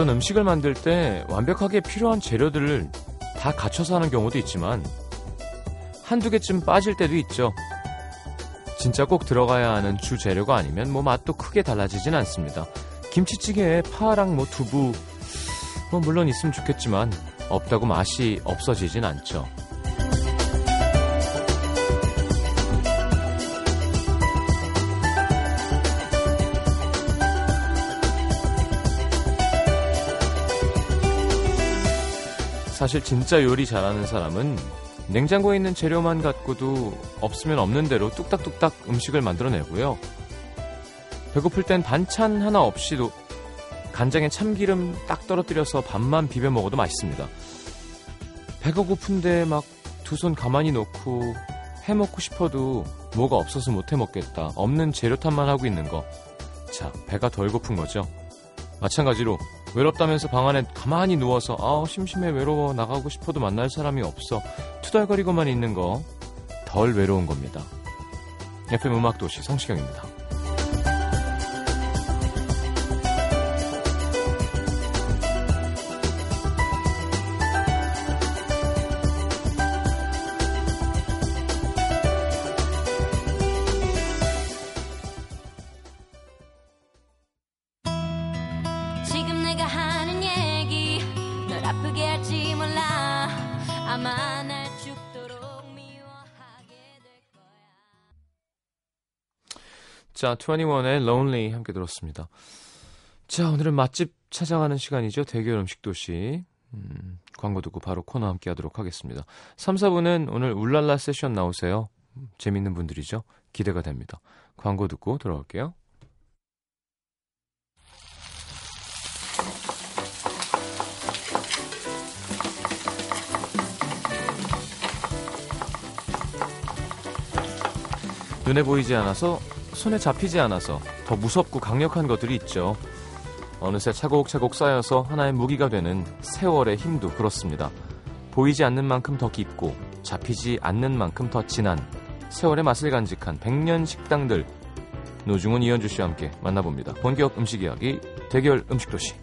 어떤 음식을 만들 때 완벽하게 필요한 재료들을 다 갖춰서 하는 경우도 있지만 한두 개쯤 빠질 때도 있죠. 진짜 꼭 들어가야 하는 주 재료가 아니면 뭐 맛도 크게 달라지진 않습니다. 김치찌개에 파랑 뭐 두부 뭐 물론 있으면 좋겠지만 없다고 맛이 없어지진 않죠. 사실 진짜 요리 잘하는 사람은 냉장고에 있는 재료만 갖고도 없으면 없는 대로 뚝딱뚝딱 음식을 만들어내고요. 배고플 땐 반찬 하나 없이도 간장에 참기름 딱 떨어뜨려서 밥만 비벼 먹어도 맛있습니다. 배가 고픈데 막 두 손 가만히 놓고 해 먹고 싶어도 뭐가 없어서 못 해 먹겠다. 없는 재료 탓만 하고 있는 거. 자, 배가 덜 고픈 거죠. 마찬가지로 외롭다면서 방 안에 가만히 누워서 아 심심해 외로워 나가고 싶어도 만날 사람이 없어 투덜거리고만 있는 거 덜 외로운 겁니다. FM 음악도시 성시경입니다. 자, 21의 Lonely 함께 들었습니다. 자, 오늘은 맛집 찾아가는 시간이죠. 대결 음식 도시. 음, 광고 듣고 바로 코너 함께 하도록 하겠습니다. 3, 4분은 오늘 울랄라 세션 나오세요. 음, 재밌는 분들이죠. 기대가 됩니다. 광고 듣고 돌아올게요. 눈에 보이지 않아서 손에 잡히지 않아서 더 무섭고 강력한 것들이 있죠. 어느새 차곡차곡 쌓여서 하나의 무기가 되는 세월의 힘도 그렇습니다. 보이지 않는 만큼 더 깊고 잡히지 않는 만큼 더 진한 세월의 맛을 간직한 백년 식당들 노중훈 이현주 씨와 함께 만나봅니다. 본격 음식 이야기 대결 음식 도시.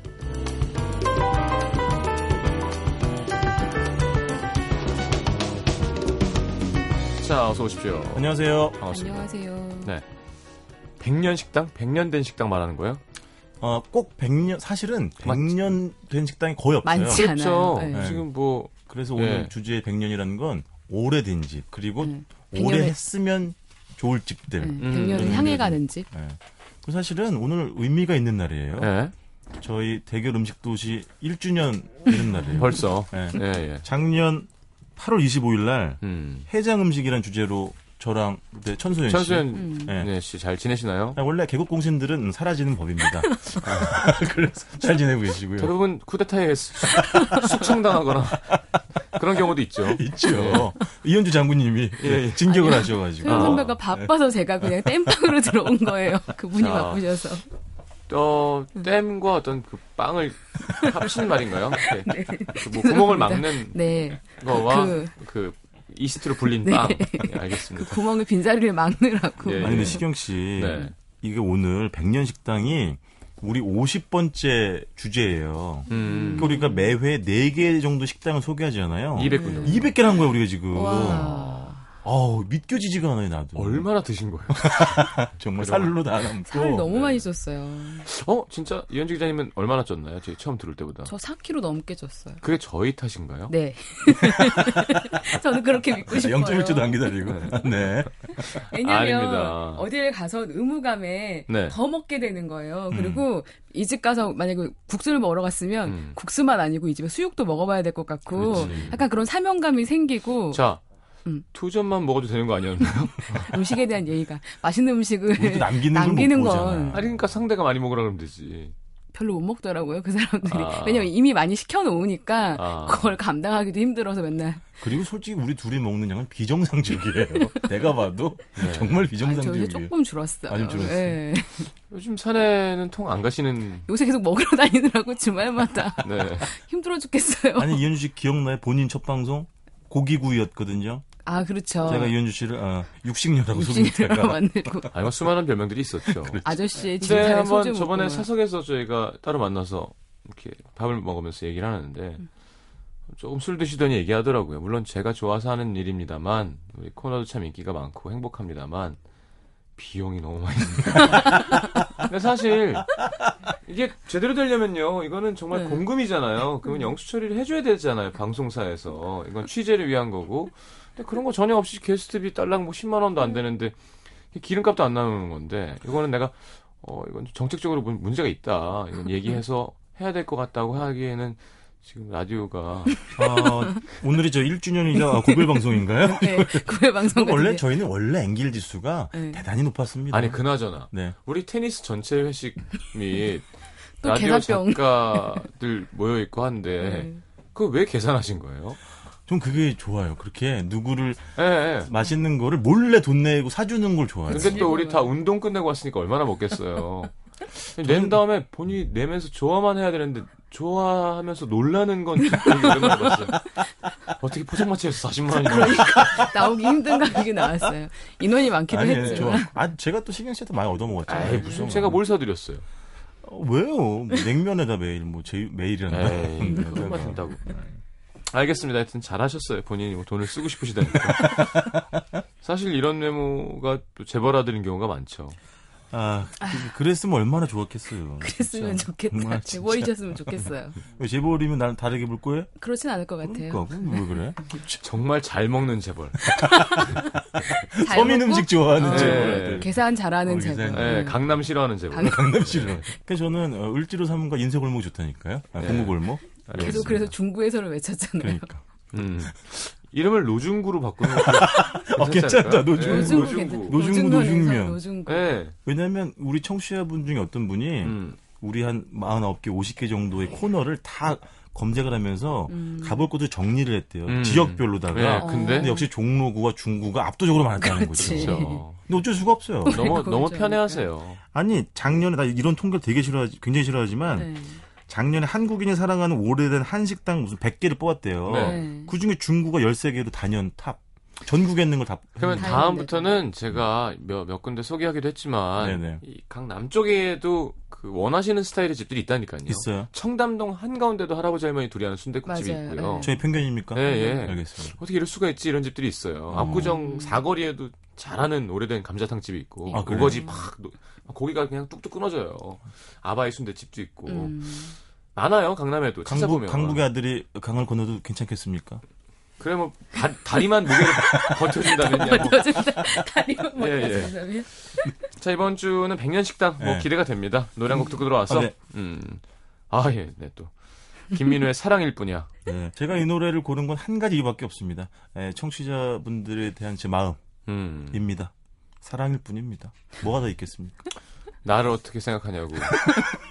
자, 어서 오십시오. 안녕하세요. 반갑습니다. 안녕하세요. 네. 백년 식당? 백년 된 식당 말하는 거예요? 어, 꼭 100년, 사실은 100년 된 식당이 거의 없어요. 많지 그렇죠. 않아요. 네. 지금 뭐 그래서 네. 오늘 주제 100년이라는 건 오래된 집, 그리고 음, 오래 100년에 했으면 좋을 집들. 음, 음, 100년을 음, 향해 음. 가는 집. 예. 그 사실은 오늘 의미가 있는 날이에요. 예. 저희 대결 음식 도시 1주년 되는 날이에요. 벌써 예. 예, 예. 작년 8월 25일 날 음. 해장 음식이라는 주제로 저랑 그때 천소연 씨. 천수연 음. 예. 네, 씨 잘 지내시나요? 아, 원래 개국 공신들은 사라지는 법입니다. 그래서 잘 지내고 계시고요. 대부분 쿠데타에 수- 숙청당하거나 그런 경우도 있죠. 있죠. 이현주 장군님이 예, 예. 진격을 하셔가지고. 소연 아. 선배가 바빠서 제가 그냥 땜빵으로 들어온 거예요. 그분이 아. 바쁘셔서. 어, 댐과 어떤 그 빵을 합친 말인가요? 네. 그뭐 죄송합니다. 구멍을 막는 네. 거와 그, 그- 이스트로 불린 네. 빵. 예, 알겠습니다. 구멍을 빈자리를 막느라고. 예, 아니 예. 근데 시경 씨 네. 이게 오늘 백년 식당이 우리 50번째 주제예요. 음. 그러니까 우리가 매회 4개 정도 식당을 소개하잖아요. 200분. 200개를 한 거야 우리가 지금. 와. 어우 믿겨지지가 않아요 나도. 얼마나 드신 거예요? 정말? 살로 다 남고. 살 너무 많이 쪘어요. 어, 진짜 이현주 기자님은 얼마나 쪘나요? 제가 처음 들을 때보다. 저 4kg 넘게 쪘어요. 그게 저희 탓인가요? 네. 저는 그렇게 믿고 싶어요. 0.1초도 안 기다리고. 네. 왜냐면 아닙니다. 어딜 가서 의무감에 네. 더 먹게 되는 거예요. 그리고 이집 가서 만약에 국수를 먹으러 갔으면 음. 국수만 아니고 이 집에 수육도 먹어봐야 될 것 같고 그렇지. 약간 그런 사명감이 생기고 자, 음. 두 점만 먹어도 되는 거 아니었나요? 음식에 대한 예의가 맛있는 음식을 우리도 남기는 남기는 보잖아. 건 아니, 그러니까 상대가 많이 먹으라 그러면 되지. 별로 못 먹더라고요 그 사람들이 아. 왜냐면 이미 많이 시켜놓으니까 아. 그걸 감당하기도 힘들어서 맨날 그리고 솔직히 우리 둘이 먹는 양은 비정상적이에요. 내가 봐도 정말 아, 저 비정상적이에요. 요새 조금 줄었어요. 많이 줄었어요. 예. 요즘 산에는 통 안 가시는, 요새 계속 먹으러 다니느라고 주말마다 네. 힘들어 죽겠어요. 아니 이현주 씨 기억나요? 본인 첫 방송 고기구이였거든요. 아 그렇죠. 제가 이현주 씨를 아, 육식녀라고 소개했다가 만들고 아니, 뭐 수많은 별명들이 있었죠. 아저씨의 근데 한번 저번에 먹고 사석에서 저희가 따로 만나서 이렇게 밥을 먹으면서 얘기를 하는데 조금 술 드시더니 얘기하더라고요. 물론 제가 좋아서 하는 일입니다만 우리 코너도 참 인기가 많고 행복합니다만 비용이 너무 많이 듭니다. 근데 사실 이게 제대로 되려면요. 이거는 정말 네. 공금이잖아요. 그러면 영수 처리를 해줘야 되잖아요. 방송사에서 이건 취재를 위한 거고. 근데 그런 거 전혀 없이 게스트비 딸랑 뭐 10만 원도 안 되는데 이게 기름값도 안 나오는 건데 이거는 내가 어 이건 정책적으로 문- 문제가 있다. 이건 얘기해서 해야 될 것 같다고 하기에는 지금 라디오가 아, 오늘이 저 1주년이자 고별 방송인가요? 네, 구회 방송 원래. 저희는 원래 앵길 지수가 네. 대단히 높았습니다. 아니 그나저나 네. 우리 테니스 전체 회식 및또 라디오 계산병. 작가들 모여 있고 한데 네. 그거 왜 계산하신 거예요? 좀 그게 좋아요. 그렇게 누구를 예, 예. 맛있는 거를 몰래 돈 내고 사주는 걸 좋아해요. 근데 또 우리 다 운동 끝내고 왔으니까 얼마나 먹겠어요. 낸 다음에 본인이 내면서 좋아만 해야 되는데 좋아하면서 놀라는 건 되게 오랜만에 봤어요. 어떻게 포장마차에서 40만 원이 나오기 힘든 가격이 나왔어요. 인원이 많기도 아니, 했죠. 좋아. 아, 제가 또 신경 씨한테 많이 얻어먹었잖아요. 에이 무슨 제가 뭘 사드렸어요? 어, 왜요? 뭐 냉면에다 매일 뭐 제, 매일이란다. 에이 얼마 된다고. 알겠습니다. 하여튼 잘하셨어요. 본인이 뭐 돈을 쓰고 싶으시다니까. 사실 이런 메모가 또 재벌아들인 경우가 많죠. 아, 그- 그랬으면 얼마나 좋았겠어요. 그랬으면 진짜. 좋겠다. 정말. 재벌이셨으면 좋겠어요. 왜 재벌이면 날 다르게 볼 거예요? 그렇진 않을 것 같아요. 그러니까 왜 그래? 정말 잘 먹는 재벌. 잘 서민 먹고 음식 좋아하는 네. 재벌. 계산 잘하는 어, 재벌. 계산. 예, 강남 싫어하는 재벌. 강남 강남 싫어. 그래서 저는 어, 을지로 사문과 인쇄골목 좋다니까요. 아, 네. 공구골목. 계속 그래서 중구에서를 외쳤잖아요. 그러니까. 음. 이름을 노중구로 바꾸는 것도 어, 괜찮다. 노중구. 예, 노중구 노중구. 노중면. 노중구. 예. 왜냐면 우리 청취자분 중에 어떤 분이 음. 우리 한 49개, 50개 정도의 코너를 다 검색을 하면서 음. 가볼 곳을 정리를 했대요. 음. 지역별로다가. 예, 어. 근데 근데 역시 종로구와 중구가 압도적으로 많았다는 그렇지. 거죠. 그렇죠. 근데 어쩔 수가 없어요. 너무 너무 좀 편해하세요. 아니 작년에 나 이런 통계를 되게 싫어하지 굉장히 싫어하지만 네. 작년에 한국인이 사랑하는 오래된 한식당 무슨 100개를 뽑았대요. 네. 그 중에 중구가 13개로 단연 탑. 전국에 있는 걸 다. 그러면 다 다음부터는 제가 몇, 몇 군데 소개하기도 했지만 네네. 이 강남 쪽에도 그 원하시는 스타일의 집들이 있다니까요. 있어요. 청담동 한가운데도 할아버지 할머니 둘이 하는 순대국집이. 있고요. 네. 저희 편견입니까? 예, 예. 알겠습니다. 어떻게 이럴 수가 있지 이런 집들이 있어요. 어. 압구정 사거리에도 잘하는 오래된 감자탕 집이 있고 아? 우거지 팍 노- 고기가 그냥 뚝뚝 끊어져요. 아바이 순대집도 있고 음. 많아요 강남에도 강북, 찾아보면. 강북의 아들이 강을 건너도 괜찮겠습니까? 그래 뭐 다, 다리만 무게를 버텨준다면요. 뭐. 버텨준다. 다리만 예, 예. 버텨준다면. 자 이번 주는 백년 식당 뭐 네. 기대가 됩니다. 노래 한 곡 듣고 들어와서 아, 네. 음. 아 예, 네 또. 김민우의 사랑일 뿐이야. 네. 제가 이 노래를 고른 건 한 가지 이유밖에 없습니다. 예, 청취자분들에 대한 제 마음입니다. 음. 사랑일 뿐입니다. 뭐가 더 있겠습니까? 나를 어떻게 생각하냐고.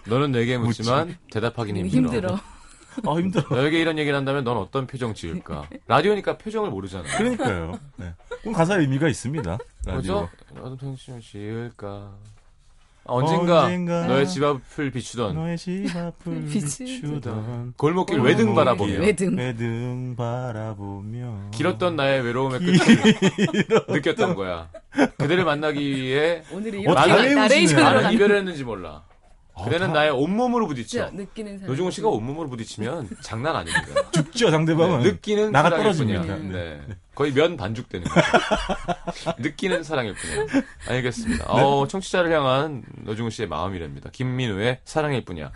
너는 내게 묻지만 대답하기는 힘들어. 힘들어. 아, 힘들어. 너에게 이런 얘기를 한다면 넌 어떤 표정 지을까? 라디오니까 표정을 모르잖아. 그러니까요. 네. 그럼 가사에 의미가 있습니다. 뭐죠? 어떤 표정을 지을까? 언젠가, 언젠가 너의 집 앞을 비추던 너의 집 앞을 비추던 골목길 외등 바라보며 외등. 외등 바라보며 길었던 나의 외로움의 끝을 느꼈던 거야. 그대를 만나기 위해 오늘이 어, 이렇게. 나레이션으로 이별을 했는지 몰라. 그대는 다- 나의 온몸으로 부딪혀. 느끼는 사람. 노중훈 씨가 온몸으로 부딪히면 장난 아닙니다. 죽죠 상대방은 네, 느끼는 나가 사랑일 뿐이야. 떨어집니다. 네. 거의 면 반죽 되는 거죠. 느끼는 사랑일 뿐이야. 알겠습니다. 어, 청취자를 향한 노중훈 씨의 마음이랍니다. 김민우의 사랑일 뿐이야.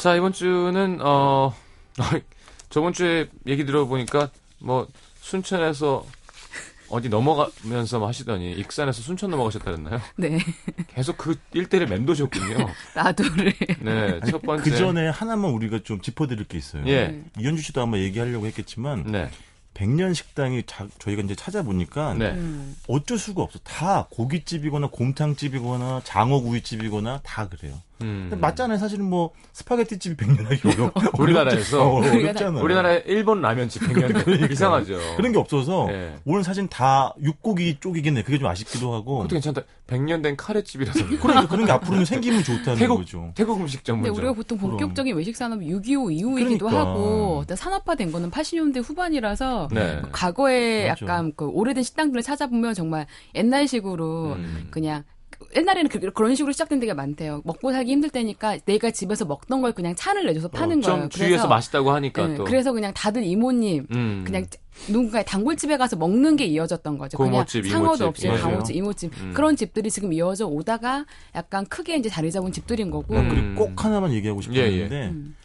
자, 이번 주는, 어, 저번 주에 얘기 들어보니까, 뭐, 순천에서 어디 넘어가면서 뭐 하시더니, 익산에서 순천 넘어가셨다 그랬나요? 네. 계속 그 일대를 맴도셨군요. 남도를. 네, 첫 번째. 그 전에 하나만 우리가 좀 짚어드릴 게 있어요. 예. 이현주 씨도 아마 얘기하려고 했겠지만 네, 백년 식당이 자- 저희가 이제 찾아보니까 네. 음. 어쩔 수가 없어. 다 고깃집이거나 곰탕집이거나 장어구이집이거나 다 그래요. 음. 근데 맞잖아요. 사실은 뭐 스파게티 집이 100년 하기 어려 우리나라에서. 어, 어렵잖아요. 우리나라의 일본 라면집 100년 이상하죠. 그런 게 없어서 예. 오늘 사진 다 육고기 쪽이겠네. 그게 좀 아쉽기도 하고. 그것도 괜찮다. 100년 된 카레집이라서. 그러니까 그런 게 앞으로는 생기면 좋다는 태국 거죠. 태국 음식 근데 전문점. 우리가 보통 본격적인 외식 산업이 6.25 이후이기도 그러니까. 하고 산업화된 거는 80년대 후반이라서 네. 그 과거에 맞아. 약간 그 오래된 식당들을 찾아보면 정말 옛날식으로 음. 그냥 옛날에는 그, 그런 식으로 시작된 데가 많대요. 먹고 살기 힘들 때니까 내가 집에서 먹던 걸 그냥 찬을 내줘서 파는 어, 좀 거예요. 주위에서 맛있다고 하니까 네, 또. 그래서 그냥 다들 이모님 음. 그냥 누군가의 단골집에 가서 먹는 게 이어졌던 거죠. 고모집, 그냥 상어도 이모집. 없이 맞아요. 강호집, 이모집 음. 그런 집들이 지금 이어져 오다가 약간 크게 이제 자리 잡은 집들인 거고. 음. 그리고 꼭 하나만 얘기하고 싶은 예, 게 예. 있는데 음.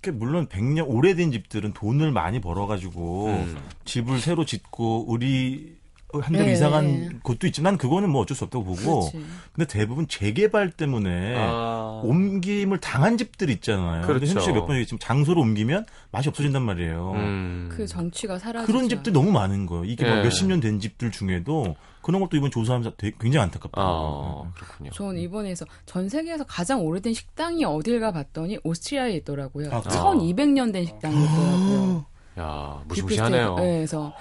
그 물론 100년 오래된 집들은 돈을 많이 벌어가지고 음. 집을 새로 짓고 우리 한대로 예, 이사간 예. 곳도 있지만 그거는 뭐 어쩔 수 없다고 보고 그렇지. 근데 대부분 재개발 때문에 아. 옮김을 당한 집들 있잖아요. 그렇죠. 현실 몇번 얘기했지만 장소를 옮기면 맛이 없어진단 말이에요. 음. 그 정취가 사라지죠. 그런 집들 너무 많은 거예요. 이게 막 예. 몇십 년 된 집들 중에도 그런 것도 이번 조사하면서 되게 굉장히 안타깝다. 아, 그렇군요. 저는 이번에서 전 세계에서 가장 오래된 식당이 어딜가 봤더니 오스트리아에 있더라고요. 아, 그래요? 1200년 된 식당이 있더라고요. 야, 무시무시하네요. 네, 그래서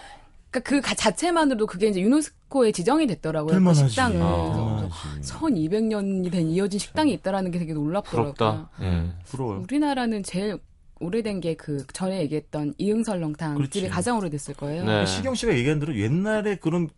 그러니까 그 가- 자체만으로도 그게 이제 유네스코에 지정이 됐더라고요. 그. 식당을. 아. 그래서 1200년이 된 이어진 식당이 있다라는 게 되게 놀랍더라고요. 부럽다. 예. 부러워요. 우리나라는 제일 오래된 게 그 전에 얘기했던 이응설 렁탕 그렇지. 집이 가장 오래됐을 거예요. 네. 시경 씨가 얘기한 대로 옛날에 그런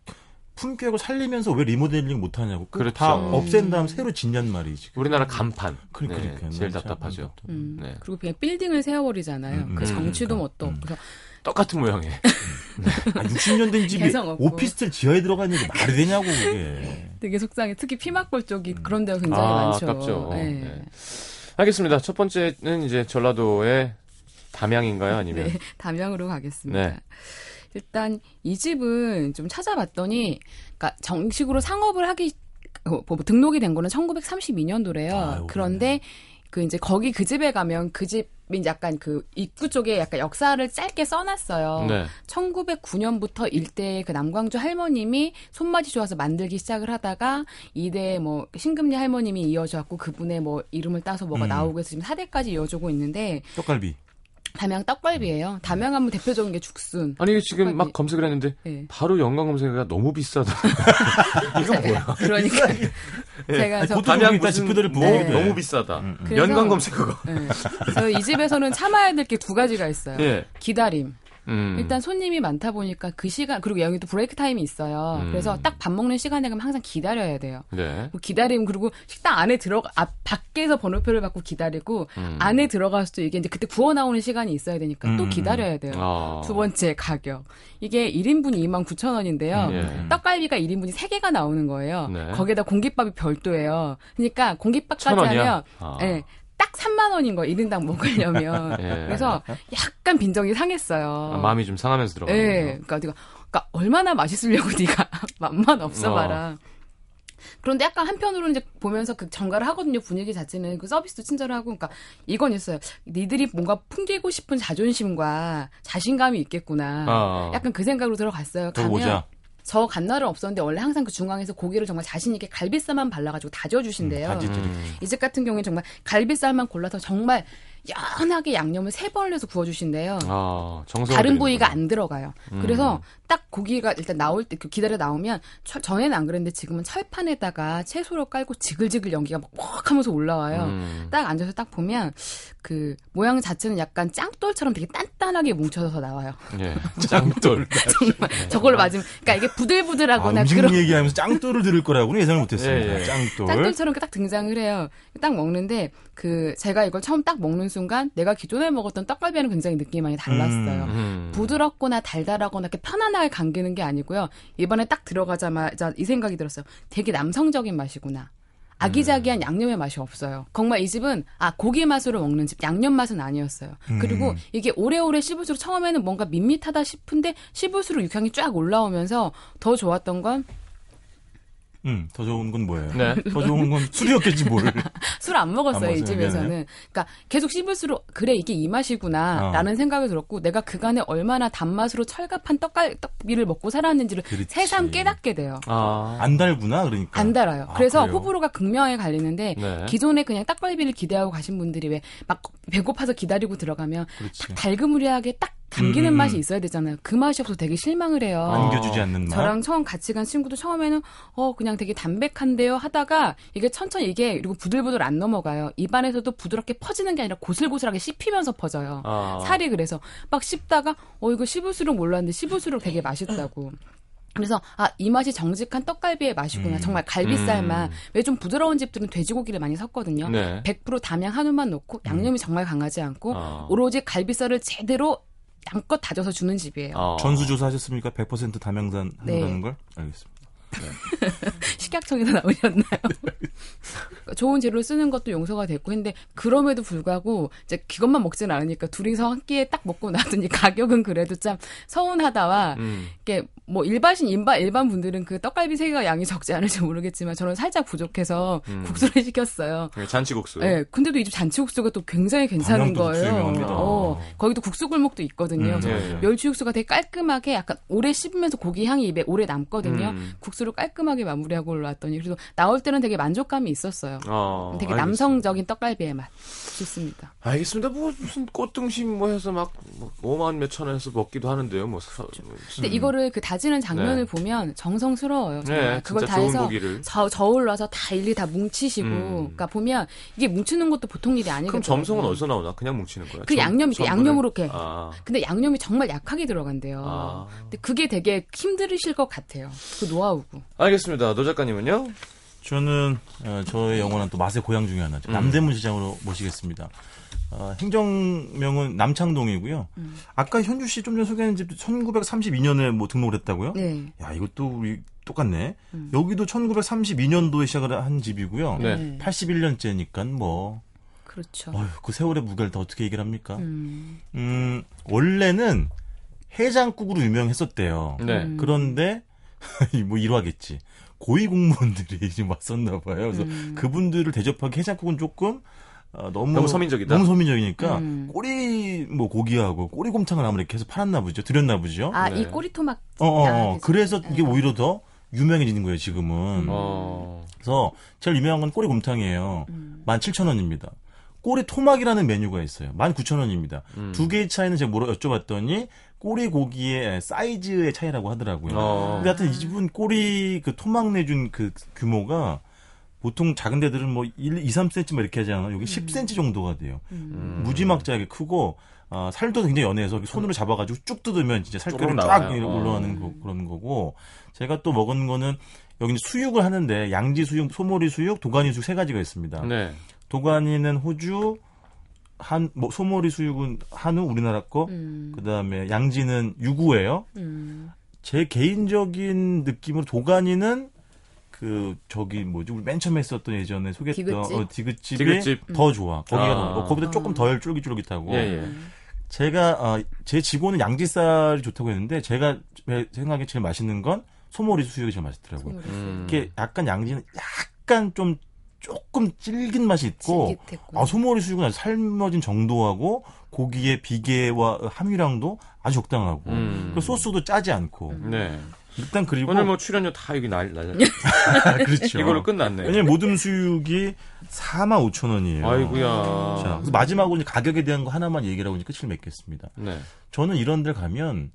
품격을 살리면서 왜 리모델링 못 하냐고. 꼭 그렇죠. 다 음. 없앤 다음 새로 짓냔 말이지. 우리나라 간판. 그러- 네, 그러니까. 제일 참 답답하죠. 그것도. 음. 네. 그리고 그냥 빌딩을 세워버리잖아요. 음, 그 음, 정치도 그러니까. 뭣도. 음. 그래서 똑같은 모양에. 아, 60년 된 집이. 오피스텔 지하에 들어가 있는 게 말이 되냐고 그게. 되게 속상해. 특히 피막골 쪽이 그런 데가 굉장히 아, 많죠. 아깝죠. 네. 네. 알겠습니다. 첫 번째는 이제 전라도의 담양인가요? 아니면? 네, 담양으로 가겠습니다. 네. 일단 이 집은 좀 찾아봤더니, 그러니까 정식으로 상업을 하기 어, 뭐 등록이 된 거는 1932년도래요. 아유, 그런데 그 이제 거기 그 집에 가면 그 집이 이제 약간 그 입구 쪽에 약간 역사를 짧게 써놨어요. 네. 1909년부터 일대의 그 남광주 할머님이 손맛이 좋아서 만들기 시작을 하다가 이대 뭐 신금리 할머님이 이어져갖고 그분의 뭐 이름을 따서 뭐가 음. 나오고 해서 지금 4대까지 이어지고 있는데 떡갈비. 담양 떡갈비예요. 담양 하면 대표적인 게 죽순. 아니, 지금 막 떡갈비. 검색을 했는데, 네. 바로 연관 검색어가 너무 비싸다. 이거 뭐야? 그러니까 제가 저 그것도 담양 무슨- 지표들을 네, 돼. 너무 비싸다. 음, 음. 연관 검색어가. 네. 그래서 이 집에서는 참아야 될 게 두 가지가 있어요. 예. 기다림. 음. 일단 손님이 많다 보니까 그 시간 그리고 여기 또 브레이크 타임이 있어요. 음. 그래서 딱 밥 먹는 시간에 가면 항상 기다려야 돼요. 네. 뭐 기다림 그리고 식당 안에 들어가 앞 밖에서 번호표를 받고 기다리고 음. 안에 들어가서도 이게 이제 그때 구워 나오는 시간이 있어야 되니까 또 음. 기다려야 돼요. 아. 두 번째 가격. 이게 1인분이 29,000원인데요. 예. 떡갈비가 1인분이 3 개가 나오는 거예요. 네. 거기에다 공깃밥이 별도예요. 그러니까 공깃밥까지? 하면 아. 예, 딱 3만 원인 거예요. 1인당 먹으려면. 예. 그래서 약간 빈정이 상했어요. 아, 마음이 좀 상하면서 들어가는 예. 그러니까 네가 그러니까 얼마나 맛있으려고 네가 맛만 없어 봐라. 그런데 약간 한편으로는 이제 보면서 그 정가를 하거든요. 분위기 자체는 그 서비스도 친절하고 그러니까 이건 있어요. 니들이 뭔가 풍기고 싶은 자존심과 자신감이 있겠구나. 아. 약간 그 생각으로 들어갔어요. 가면 보자. 저 갓날은 없었는데 원래 항상 그 중앙에서 고기를 정말 자신 있게 갈비살만 발라가지고 다져주신대요. 음, 음. 이 집 같은 경우에는 정말 갈비살만 골라서 정말 연하게 양념을 세 번을 해서 구워주신대요. 아, 정성 다른 부위가 안 들어가요. 음. 그래서 딱 고기가 일단 나올 때그 기다려 나오면 철- 전에는 안 그랬는데 지금은 철판에다가 채소로 깔고 지글지글 연기가 막뻑 하면서 올라와요. 음. 딱 앉아서 딱 보면 그 모양 자체는 약간 짱돌처럼 되게 단단하게 뭉쳐서 나와요. 예. 짱돌. 정말 저걸 맞으면 그러니까 이게 아, 부들부들하거나 음식 그런 얘기하면서 짱돌을 들을 거라고는 예상을 못 했습니다. 예, 예. 짱돌. 짱돌처럼 딱 등장을 해요. 딱 먹는데 그 제가 이걸 처음 딱 먹는 순간 내가 기존에 먹었던 떡갈비와는 굉장히 느낌이 많이 달랐어요. 음. 부드럽거나 달달하거나 이렇게 편안 하게 감기는 게 아니고요. 이번에 딱 들어가자마자 이 생각이 들었어요. 되게 남성적인 맛이구나. 아기자기한 양념의 맛이 없어요. 정말 이 집은 아 고기 맛으로 먹는 집, 양념 맛은 아니었어요. 그리고 이게 오래오래 씹을수록 처음에는 뭔가 밋밋하다 싶은데 씹을수록 육향이 쫙 올라오면서 더 좋았던 건 음, 더 좋은 건 뭐예요? 네. 더 좋은 건 술이었겠지 뭘. 술 안 먹었어요, 안 이? 집에서는. 그러니까 계속 씹을수록 그래 이게 이 맛이구나 어. 라는 생각이 들었고 내가 그간에 얼마나 단맛으로 철갑한 떡갈 떡비를 먹고 살았는지를 그렇지. 새삼 깨닫게 돼요. 아. 안 달구나 그러니까. 안 달아요. 아, 그래서 그래요? 호불호가 극명하게 갈리는데 네. 기존에 그냥 딱갈비를 기대하고 가신 분들이 왜 막 배고파서 기다리고 들어가면 그렇지. 딱 달그무리하게 딱 감기는 음, 음. 맛이 있어야 되잖아요. 그 맛이 없어서 되게 실망을 해요. 안겨주지 않는 맛. 저랑 처음 같이 간 친구도 처음에는 어 그냥 되게 담백한데요 하다가 이게 천천히 이게 그리고 부들부들 안 넘어가요. 입안에서도 부드럽게 퍼지는 게 아니라 고슬고슬하게 씹히면서 퍼져요. 아. 살이 그래서 막 씹다가 어 이거 씹을수록 몰랐는데 씹을수록 되게 맛있다고. 그래서 아 이 맛이 정직한 떡갈비의 맛이구나. 음. 정말 갈비살만. 음. 왜좀 부드러운 집들은 돼지고기를 많이 섞거든요. 네. 100% 담양 한우만 넣고 양념이 정말 강하지 않고 아. 오로지 갈비살을 제대로 양껏 다져서 주는 집이에요. 어. 전수조사 하셨습니까? 100% 담양산 네. 한다는 걸? 알겠습니다. 식약청에서 나오셨나요? 좋은 재료를 쓰는 것도 용서가 됐고 했는데 그럼에도 불구하고 이제 그것만 먹지는 않으니까 둘이서 한 끼에 딱 먹고 나더니 가격은 그래도 참 서운하다와 음. 이게 뭐 일반신 일반 일반 분들은 그 떡갈비 세 개가 양이 적지 않을지 모르겠지만 저는 살짝 부족해서 음. 국수를 시켰어요. 잔치국수. 예, 근데도 이 집 잔치국수가 또 굉장히 괜찮은 거예요. 유명합니다. 어, 거기도 국수 골목도 있거든요. 음, 그래서 예, 예. 멸치 육수가 되게 깔끔하게 약간 오래 씹으면서 고기 향이 입에 오래 남거든요. 음. 국수 를 깔끔하게 마무리하고 올라왔더니 그래도 나올 때는 되게 만족감이 있었어요. 어, 되게 알겠습니다. 남성적인 떡갈비의 맛. 좋습니다. 알겠습니다. 뭐 무슨 꽃등심 뭐 해서 막 뭐, 5만 몇천 원에서 먹기도 하는데요. 뭐 사, 근데 이거를 그 다지는 장면을 네. 보면 정성스러워요. 정말. 네, 그걸 다 해서 고기를. 저, 저울러서 다 일일이 다 뭉치시고, 음. 그러니까 보면 이게 뭉치는 것도 보통 일이 아니거든요. 그럼 점성은 어디서 나오나? 그냥 뭉치는 거야? 그 점- 양념이 점을? 양념으로 이렇게. 아. 근데 양념이 정말 약하게 들어간대요. 아. 근데 그게 되게 힘들으실 것 같아요. 그 노하우 고. 알겠습니다. 노 작가님은요? 저는 어, 저의 영원한 또 맛의 고향 중에 하나죠. 남대문 시장으로 모시겠습니다. 어, 행정명은 남창동이고요. 아까 현주 씨 좀 전에 소개한 집도 1932년에 뭐 등록을 했다고요? 네. 야, 이것도 우리 똑같네. 여기도 1932년도에 시작을 한 집이고요. 네. 81년째니까 뭐, 그렇죠. 어휴, 그 세월의 무게를 다 어떻게 얘기를 합니까? 음. 음, 원래는 해장국으로 유명했었대요. 네. 음. 그런데 뭐 이러하겠지. 고위 공무원들이 지금 왔었나 봐요. 그래서 음. 그분들을 대접하기 해장국은 조금 어, 너무 너무 서민적이다? 너무 서민적이니까 음. 꼬리 뭐 고기하고 꼬리 곰탕을 아무래도 해서 팔았나 보죠. 드렸나 보죠. 아, 네. 이 꼬리 토막. 어, 어, 아, 어. 그래서 이게 네. 오히려 더 유명해지는 거예요, 지금은. 어. 그래서 제일 유명한 건 꼬리 곰탕이에요. 음. 17,000원입니다. 꼬리 토막이라는 메뉴가 있어요. 19,000원입니다. 음. 두 개의 차이는 제가 뭐라 여쭤봤더니 꼬리 고기의 사이즈의 차이라고 하더라고요. 어. 근데 하여튼 이 집은 꼬리 그 토막 내준 그 규모가 보통 작은 데들은 뭐 1, 2, 3cm 이렇게 하잖아요. 여기 10cm 정도가 돼요. 음. 무지막지하게 크고 어, 살도 굉장히 연해서 손으로 잡아가지고 쭉 뜯으면 진짜 살결이 쫙. 어. 올라가는 거, 그런 거고 제가 또 먹은 거는 여기 이제 수육을 하는데 양지 수육, 소머리 수육, 도가니 수육 세 가지가 있습니다. 네. 도가니는 호주, 한, 뭐, 소머리 수육은 한우, 우리나라 거, 음. 그 다음에 양지는 유구예요. 음. 제 개인적인 느낌으로 도가니는 그, 저기, 뭐지, 우리 맨 처음에 했었던 예전에 소개했던, 디귿집? 어, 디귿집이 디귿집. 더 좋아. 거기가 아. 더, 어, 거기보다 조금 아. 덜 쫄깃쫄깃하고. 예, 예. 제가, 어, 제 직원은 양지살이 좋다고 했는데, 제가 제 생각에 제일 맛있는 건 소머리 수육이 제일 맛있더라고요. 음. 이게 약간 양지는 약간 좀, 조금 질긴 맛이 있고. 아, 소머리 수육은 아주 삶아진 정도하고 고기의 비계와 함유량도 아주 적당하고 음. 그 소스도 짜지 않고 네. 일단 그리고 오늘 뭐 출연료 다 여기 날, 날. 그렇죠. 이걸로 끝났네. 왜냐면 모든 수육이 4만 5천 원이에요. 아이고야. 자, 그래서 마지막으로 이제 가격에 대한 거 하나만 얘기를 하고 이제 끝을 맺겠습니다. 네. 저는 이런 데 가면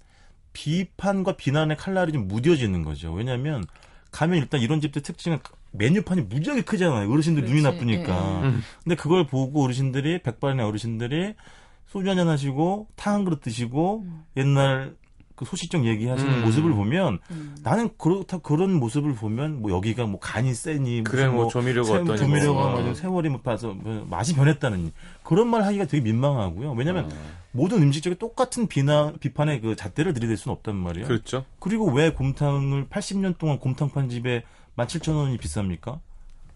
비판과 비난의 칼날이 좀 무뎌지는 거죠. 왜냐면 가면 일단 이런 집들 특징은 메뉴판이 무지하게 크잖아요. 어르신들 눈이 그렇지. 나쁘니까. 예. 음. 근데 그걸 보고 어르신들이 백발의 어르신들이 소주 한잔 하시고 탕 한 그릇 드시고 옛날 그 소시적 얘기하시는 음. 모습을 보면 음. 나는 그렇다 그런 모습을 보면 뭐 여기가 뭐 간이 세니 그래, 무슨 뭐 조미료가 세- 어떠니 조미료가 뭐. 뭐 세월이 못 봐서 뭐 맛이 변했다는 그런 말 하기가 되게 민망하고요. 왜냐면 어. 모든 음식적에 똑같은 비난 비판의 그 잣대를 들이댈 수는 없단 말이에요. 그렇죠. 그리고 왜 곰탕을 80년 동안 곰탕 판 집에 17,000원이 비쌉니까?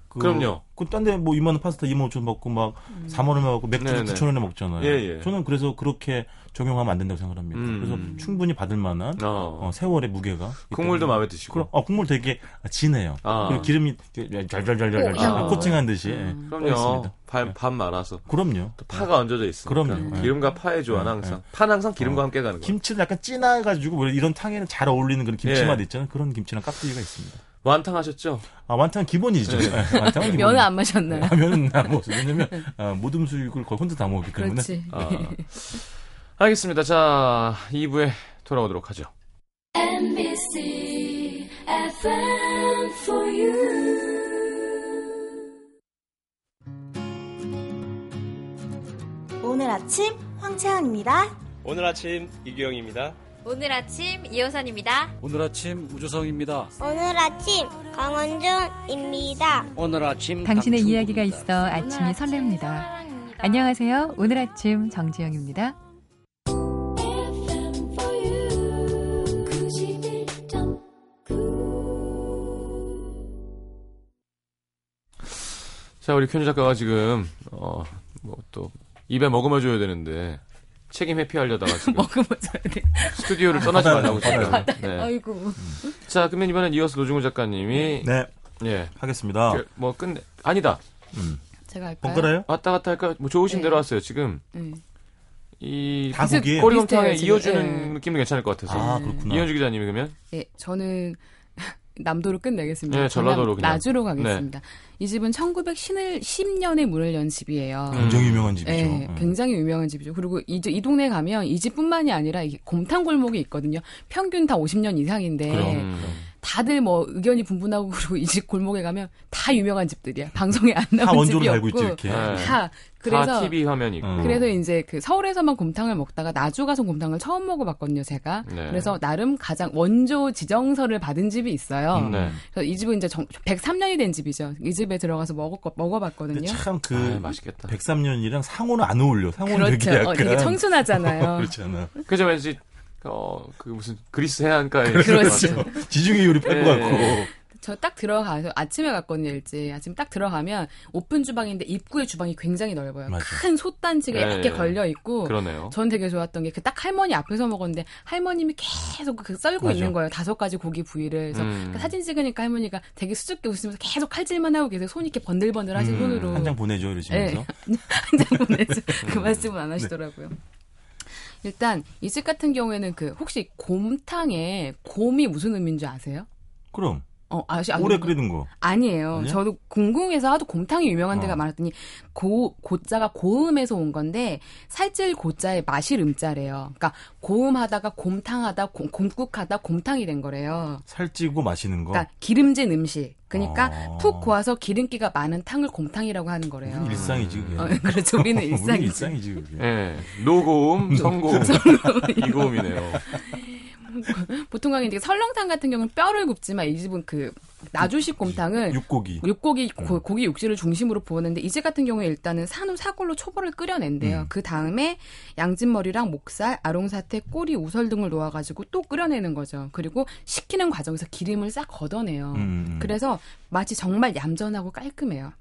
그, 그럼요. 그딴데 뭐 2만 원 파스타 2만 5천 먹고 막 4만 원에 먹고 맥주 네네. 9천 원에 먹잖아요. 예, 예. 저는 그래서 그렇게 적용하면 안 된다고 생각합니다. 음. 그래서 충분히 받을 만한 어. 어, 세월의 무게가 국물도 마음에 드시고. 그럼 어, 국물 되게 진해요. 아. 그리고 기름이 잘잘잘잘 어. 코팅한 듯이 음. 떠 그럼요. 밥, 밥 말아서. 그럼요. 또 파가 얹어져 있으니까. 그럼요. 네. 기름과 파의 조화는 네, 항상. 파는 항상 기름과 함께 가는 거예요. 김치는 약간 진해가지고 뭐 이런 탕에는 잘 어울리는 그런 김치 예. 맛 있잖아요. 그런 김치랑 깍두기가 있습니다. 완탕 하셨죠? 아 완탕 기본이죠. 네. 네, 완탕은 기본. 면은 안 마셨나요? 아, 면은 안 먹었어요. 왜냐면 아, 모든 수육을 거의 혼자 다 먹었기 때문에. 그렇지. 아, 알겠습니다. 자, 2부에 돌아오도록 하죠. NBC FM for you. 오늘 아침 황채원입니다. 오늘 아침 이규영입니다. 오늘 아침 이호선입니다. 오늘 아침 우주성입니다. 오늘 아침 강원준입니다. 오늘 아침 당신의. 이야기가 있어 아침이 설렙니다. 안녕하세요. 오늘 아침 정지영입니다. FM for you. 91.9. 자, 우리 큐니 작가가 지금, 어, 뭐 또, 입에 머금어줘야 되는데, 책임 회피하려다가 지금 먹으면서 돼. 스튜디오를 떠나지 말라고 지금. 네. 아이고. 자, 그러면 이번엔 이어서 노중훈 작가님이, 네, 예, 하겠습니다. 그, 뭐 끝내, 아니다. 음. 제가 할까요? 번갈아요? 왔다 갔다 할까? 뭐 좋으신 네. 대로 왔어요. 지금, 네. 이, 다. 꼬리곰탕에. 이어주는 예. 느낌도 괜찮을 것 같아서. 아, 그렇구나. 이현주 기자님이 그러면? 예, 저는 남도로 끝내겠습니다. 네, 전라도로 그냥. 나주로 가겠습니다. 이 집은 1910년에 문을 연 집이에요. 음. 굉장히 유명한 집이죠. 네, 음. 굉장히 유명한 집이죠. 그리고 이, 이 동네 가면 이 집뿐만이 아니라 이게 곰탕 골목이 있거든요. 평균 다 50년 이상인데 그럼. 음. 다들 뭐 의견이 분분하고 그리고 이 집 골목에 가면 다 유명한 집들이야. 방송에 안다 나온 원조로 집이 달고 있죠, 없고 이렇게. 네. 다 그래서 다 TV 화면이 있고. 음. 그래서 이제 그 서울에서만 곰탕을 먹다가 나주 가서 곰탕을 처음 먹어봤거든요, 제가. 네. 그래서 나름 가장 원조 지정서를 받은 집이 있어요. 음. 네. 그래서 이 집은 이제 정, 103년이 된 집이죠. 이 집에 들어가서 먹어, 먹어봤거든요. 참그 아, 맛있겠다. 103년이랑 상호는 안 어울려. 상호는 그렇죠. 되게 약간 어, 되게 청순하잖아요. 그렇잖아. 그죠, 왠지, 어, 그 무슨 그리스 해안가에. 그렇죠. 지중해 요리 뺄것 네. 같고. 저 딱 들어가서 아침에 갔거든요, 일찍. 아침 딱 들어가면 오픈 주방인데 입구에 주방이 굉장히 넓어요. 맞아. 큰 솥단지가 네, 얇게 네. 걸려 있고. 그러네요. 전 되게 좋았던 게 그 딱 할머니 앞에서 먹었는데 할머님이 계속 그 썰고 맞아. 있는 거예요. 다섯 가지 고기 부위를. 그래서 음. 그 사진 찍으니까 할머니가 되게 수줍게 웃으면서 계속 칼질만 하고 계세요. 손이 이렇게 번들번들 하신 음, 손으로. 한 장 보내줘 이러시면서. 한장 보내죠. 그 말씀은 안 하시더라고요. 일단 이집 같은 경우에는 그 혹시 곰탕에 곰이 무슨 의미인 줄 아세요? 그럼 어, 아시, 아, 오래 끓이는 거. 아니에요. 아니야? 저도 궁금해서 하도 곰탕이 유명한 데가 어. 많았더니 고 고자가 고음에서 온 건데 살찔 고자에 마실 음자래요. 그러니까 고음하다가 곰탕하다 곰, 곰국하다 곰탕이 된 거래요. 살찌고 마시는 거. 그러니까 기름진 음식. 그러니까 어. 푹 고아서 기름기가 많은 탕을 곰탕이라고 하는 거래요. 일상이지 그게. 어, 그렇죠. 우리는 일상이지. 일상이지 그게. 예. 노고음, 성고음, 이고음이네요. 보통 가게 이제 설렁탕 같은 경우는 뼈를 굽지만 이 집은 그 나주식 곰탕은 육고기. 육고기 음. 고, 고기 육질을 중심으로 부었는데 이집 같은 경우에 일단은 산후 사골로 초벌을 끓여낸대요. 음. 그 다음에 양진머리랑 목살, 아롱사태, 꼬리, 우설 등을 놓아가지고 또 끓여내는 거죠. 그리고 식히는 과정에서 기름을 싹 걷어내요. 음. 그래서 맛이 정말 얌전하고 깔끔해요.